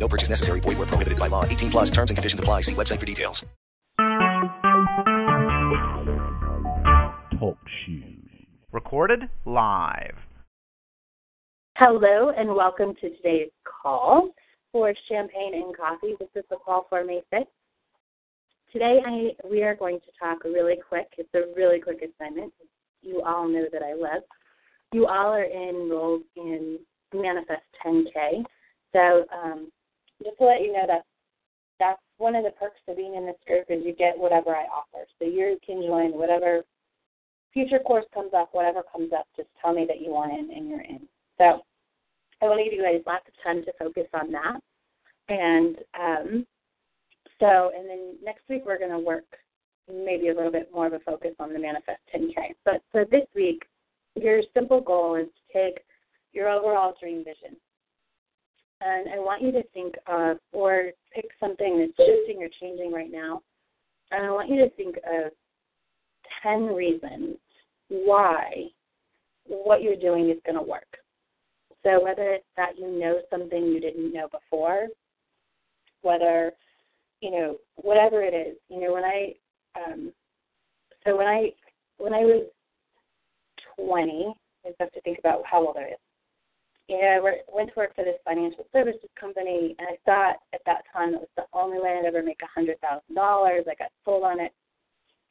No purchase necessary. Void where prohibited by law. 18 plus terms and conditions apply. See website for details. Talk shoes. Recorded live. Hello and welcome to today's call for Champagne and Coffee. This is the call for May 5th. Today I, we are going to talk really quick. It's a really quick assignment. You all know that I love. You all are enrolled in Manifest 10K. So um, just to let you know that that's one of the perks of being in this group is you get whatever I offer. So you can join whatever future course comes up, whatever comes up, just tell me that you want in and you're in. So I want to give you guys lots of time to focus on that. And um, so, and then next week we're going to work maybe a little bit more of a focus on the Manifest 10K. But for this week, your simple goal is to take your overall dream vision and I want you to think of or pick something that's shifting or changing right now. And I want you to think of 10 reasons why what you're doing is going to work. So whether it's that you know something you didn't know before, whether, you know, whatever it is, you know, when I, um, so when I, when I was 20, I have to think about how old I was yeah, I went to work for this financial services company, and I thought at that time it was the only way I'd ever make a hundred thousand dollars. I got sold on it.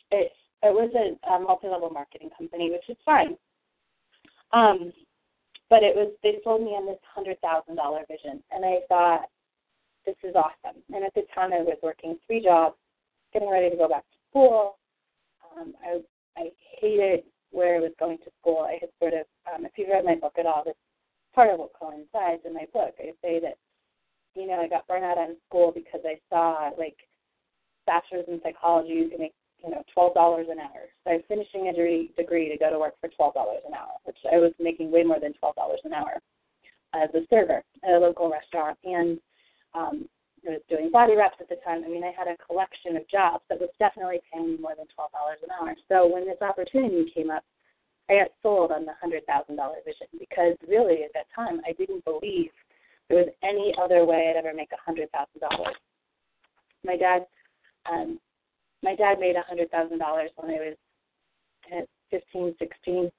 It it was a, a multi-level marketing company, which is fine. Um, but it was they sold me on this hundred thousand dollar vision, and I thought this is awesome. And at the time, I was working three jobs, getting ready to go back to school. Um, I I hated where I was going to school. I had sort of, um, if you've read my book at all, this part of what coincides in my book. I say that, you know, I got burned out on school because I saw like bachelor's in psychology you can make, you know, twelve dollars an hour. So I was finishing a degree degree to go to work for twelve dollars an hour, which I was making way more than twelve dollars an hour as a server at a local restaurant and um I was doing body wraps at the time. I mean, I had a collection of jobs that was definitely paying me more than twelve dollars an hour. So when this opportunity came up, I got sold on the hundred thousand dollar vision because really at that time I didn't believe there was any other way I'd ever make a hundred thousand dollars. My dad, um, my dad made a hundred thousand dollars when I was at fifteen, sixteen,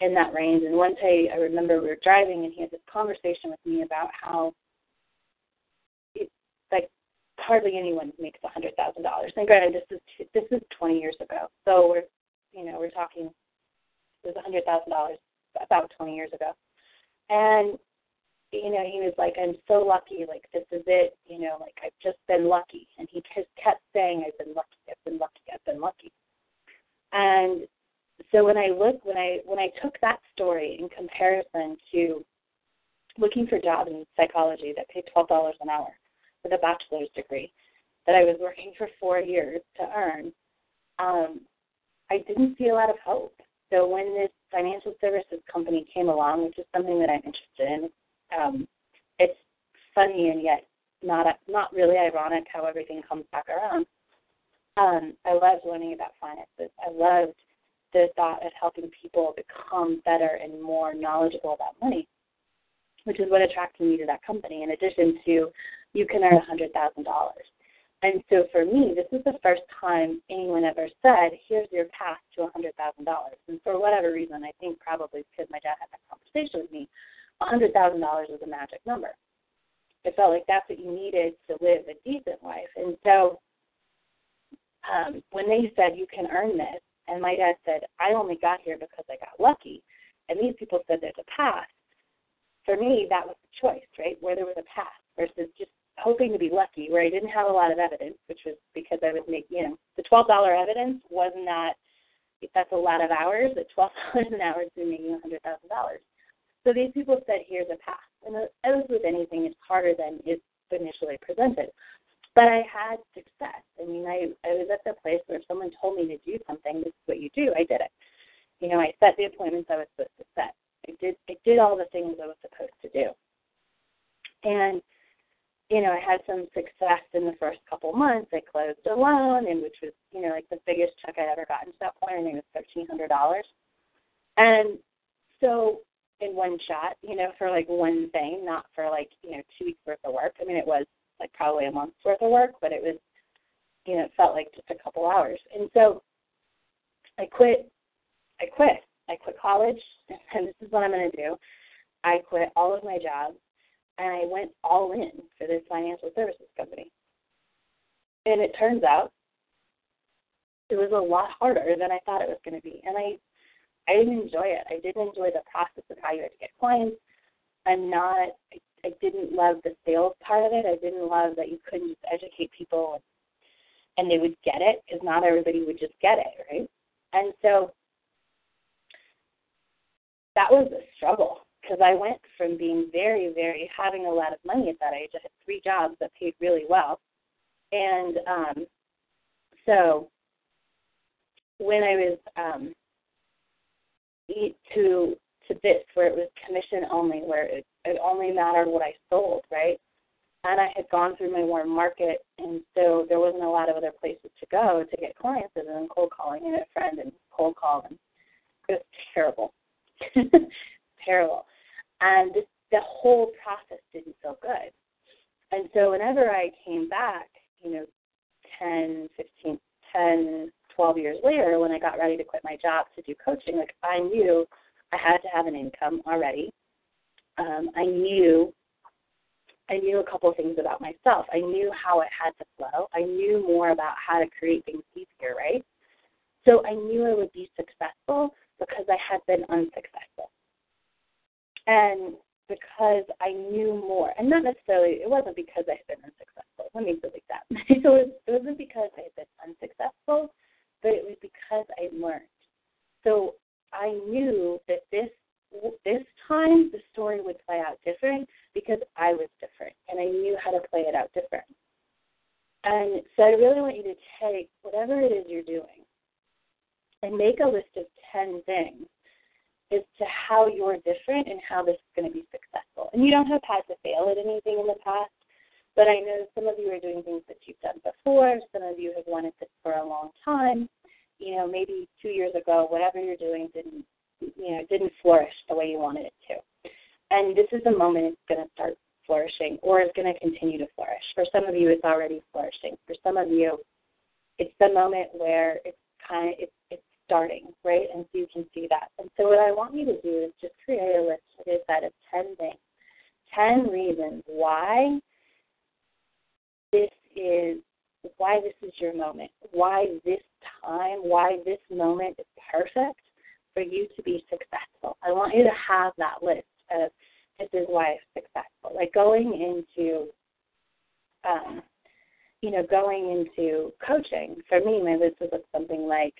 in that range. And one day I remember we were driving and he had this conversation with me about how it, like hardly anyone makes a hundred thousand dollars. And granted, this is this is twenty years ago, so we're you know we're talking it was a hundred thousand dollars about twenty years ago, and you know he was like, "I'm so lucky. Like this is it. You know, like I've just been lucky." And he just kept saying, "I've been lucky. I've been lucky. I've been lucky." And so when I look when I when I took that story in comparison to looking for jobs in psychology that paid twelve dollars an hour with a bachelor's degree that I was working for four years to earn, um, I didn't see a lot of hope. So when this financial services company came along, which is something that I'm interested in, um, it's funny and yet not a, not really ironic how everything comes back around. Um, I loved learning about finances. I loved the thought of helping people become better and more knowledgeable about money, which is what attracted me to that company. In addition to, you can earn a hundred thousand dollars. And so for me, this is the first time anyone ever said, here's your path to a $100,000. And for whatever reason, I think probably because my dad had that conversation with me, a $100,000 was a magic number. It felt like that's what you needed to live a decent life. And so um, when they said, you can earn this, and my dad said, I only got here because I got lucky, and these people said there's a path, for me, that was the choice, right? Where there was a path versus just hoping to be lucky, where I didn't have a lot of evidence, which was because I was making, you know, the twelve dollar evidence was not. That's a lot of hours. At twelve dollars an hour, to making a hundred thousand dollars. So these people said, "Here's a path," and as with anything, it's harder than it's initially presented. but I had success. I mean, I I was at the place where someone told me to do something, this is what you do. I did it. You know, I set the appointments I was supposed to set. I did I did all the things I was supposed to do. And you know, I had some success in the first couple months. I closed a loan, and which was, you know, like the biggest check I'd ever gotten to that point. I think it was thirteen hundred dollars. And so, in one shot, you know, for like one thing, not for like you know two weeks worth of work. I mean, it was like probably a month's worth of work, but it was, you know, it felt like just a couple hours. And so, I quit. I quit. I quit college, and this is what I'm going to do. I quit all of my jobs and I went all in for this financial services company. And it turns out it was a lot harder than I thought it was going to be. And I I didn't enjoy it. I didn't enjoy the process of how you had to get clients. I'm not I, I didn't love the sales part of it. I didn't love that you couldn't just educate people and, and they would get it because not everybody would just get it, right? And so that was a struggle because I went from being very, very having a lot of money at that age. I had three jobs that paid really well, and um, so when I was um, to to this where it was commission only, where it, it only mattered what I sold, right? And I had gone through my warm market, and so there wasn't a lot of other places to go to get clients other than cold calling and a friend and cold calling. It was terrible, terrible and this, the whole process didn't feel good. And so whenever I came back, you know, 10, 15, 10, 12 years later, when I got ready to quit my job to do coaching, like I knew I had to have an income already. Um, I knew I knew a couple of things about myself. I knew how it had to flow. I knew more about how to create things easier, right? So I knew I would be successful because I had been unsuccessful. And because I knew more, and not necessarily, it wasn't because I had been unsuccessful. Let me delete that. so it, it wasn't because I had been unsuccessful, but it was because I learned. So I knew that this this time the story would play out different because I was different and I knew how to play it out different. And so I really want you to take whatever it is you're doing and make a list of 10 things as to how you're different and how this is going to be successful. And you don't have had to fail at anything in the past, but I know some of you are doing things that you've done before. Some of you have wanted this for a long time. You know, maybe two years ago, whatever you're doing didn't, you know, didn't flourish the way you wanted it to. And this is the moment it's going to start flourishing, or it's going to continue to flourish. For some of you, it's already flourishing. For some of you, it's the moment where it's kind of it's starting, right? And so you can see that. And so what I want you to do is just create a list, like I said, of 10 things, 10 reasons why this is, why this is your moment, why this time, why this moment is perfect for you to be successful. I want you to have that list of this is why it's successful. Like going into, um, you know, going into coaching, for me, my list would look something like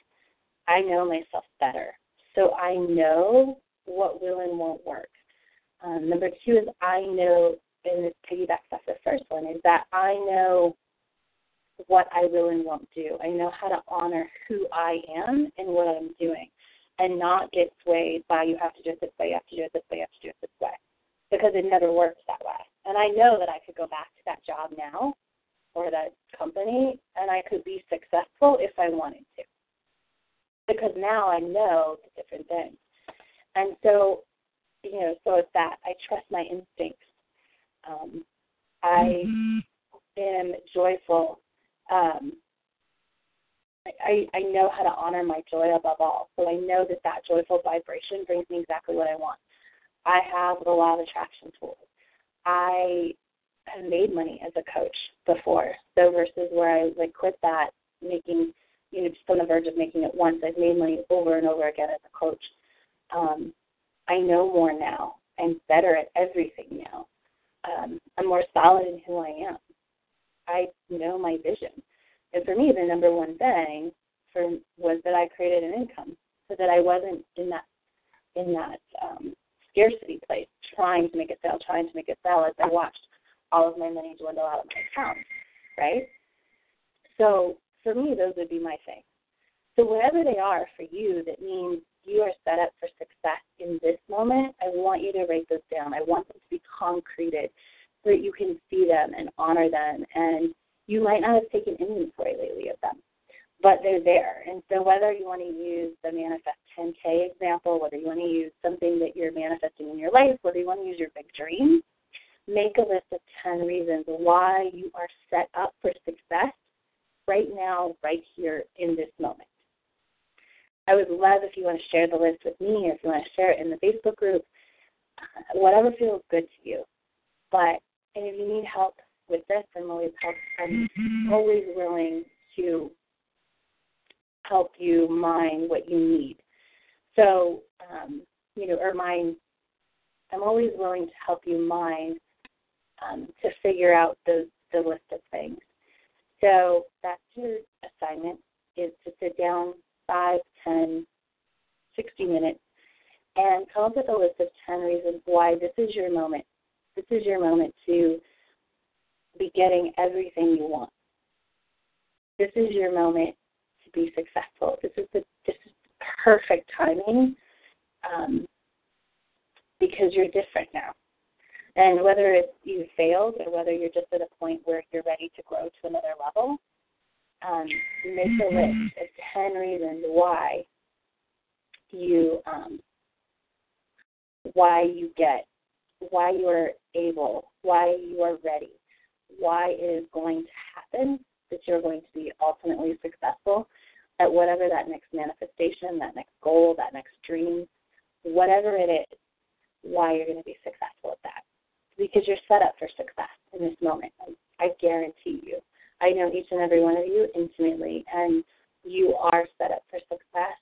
I know myself better. So I know what will and won't work. Um, number two is I know, and this piggybacks off the first one, is that I know what I will and won't do. I know how to honor who I am and what I'm doing and not get swayed by you have to do it this way, you have to do it this way, you have to do it this way. Because it never works that way. And I know that I could go back to that job now or that company and I could be successful if I wanted because now I know the different things. And so, you know, so it's that I trust my instincts. Um, I mm-hmm. am joyful. Um, I, I know how to honor my joy above all. So I know that that joyful vibration brings me exactly what I want. I have the law of attraction tools. I have made money as a coach before. So versus where I like quit that, making you know, just on the verge of making it once. I've made money over and over again as a coach. Um, I know more now. I'm better at everything now. Um, I'm more solid in who I am. I know my vision. And for me, the number one thing for was that I created an income, so that I wasn't in that in that um, scarcity place, trying to make it sell, trying to make it sell. As I watched all of my money dwindle out of my account, right? So for me, those would be my things. So whatever they are for you, that means you are set up for success in this moment. I want you to write those down. I want them to be concreted so that you can see them and honor them. And you might not have taken inventory lately of them, but they're there. And so whether you want to use the Manifest 10K example, whether you want to use something that you're manifesting in your life, whether you want to use your big dreams, make a list of 10 reasons why you are set up for success right now, right here in this moment. I would love if you want to share the list with me or if you want to share it in the Facebook group, uh, whatever feels good to you. But and if you need help with this, I'm always help, I'm always willing to help you mine what you need. So, um, you know, or mine, I'm always willing to help you mine um, to figure out the, the list of things. So that's your assignment is to sit down five, ten, sixty minutes and come up with a list of 10 reasons why this is your moment. This is your moment to be getting everything you want. This is your moment to be successful. This is the this is perfect timing um, because you're different now. And whether it's you failed or whether you're just at a point where you're ready to grow to another level, um, make a list of 10 reasons why you um, why you get why you are able why you are ready why it is going to happen that you're going to be ultimately successful at whatever that next manifestation that next goal that next dream whatever it is why you're going to be successful at that because you're set up for success in this moment I guarantee you I know each and every one of you intimately, and you are set up for success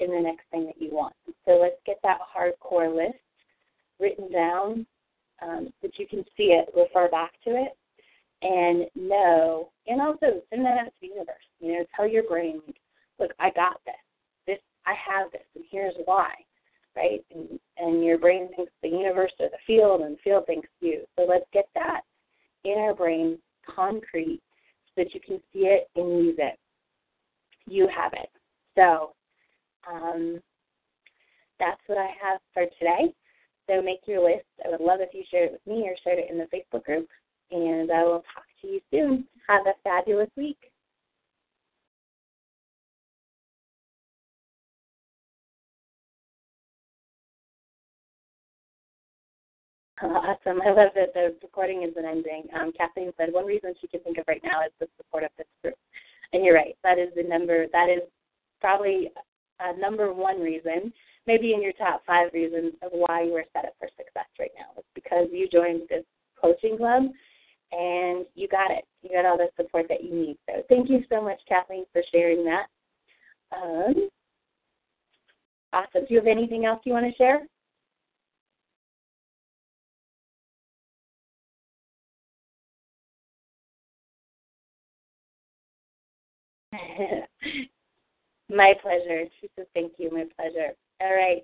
in the next thing that you want. So let's get that hardcore list written down um, that you can see it, refer back to it, and know, and also send that out to the universe. You know, tell your brain, look, I got this. This I have this, and here's why. Right? And, and your brain thinks the universe or the field, and the field thinks you. So let's get that in our brain concrete so that you can see it and use it. You have it. So um, that's what I have for today. So make your list. I would love if you shared it with me or shared it in the Facebook group. And I will talk to you soon. Have a fabulous week. Awesome. I love that the recording isn't ending. Um, Kathleen said one reason she can think of right now is the support of this group. And you're right. That is the number. That is probably a number one reason, maybe in your top five reasons of why you are set up for success right now. It's because you joined this coaching club and you got it. You got all the support that you need. So thank you so much, Kathleen, for sharing that. Um, awesome. Do you have anything else you want to share? My pleasure. She says, thank you. My pleasure. All right.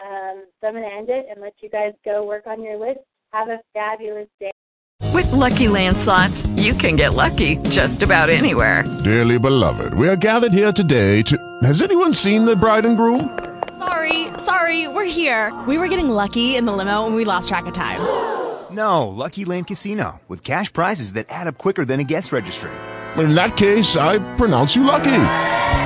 Um, so I'm going to end it and let you guys go work on your list. Have a fabulous day. With LuckyLand Slots, you can get lucky just about anywhere. Dearly beloved, we are gathered here today to. Has anyone seen the bride and groom? Sorry, sorry, we're here. We were getting lucky in the limo and we lost track of time. No, Lucky Land Casino, with cash prizes that add up quicker than a guest registry in that case, I pronounce you lucky.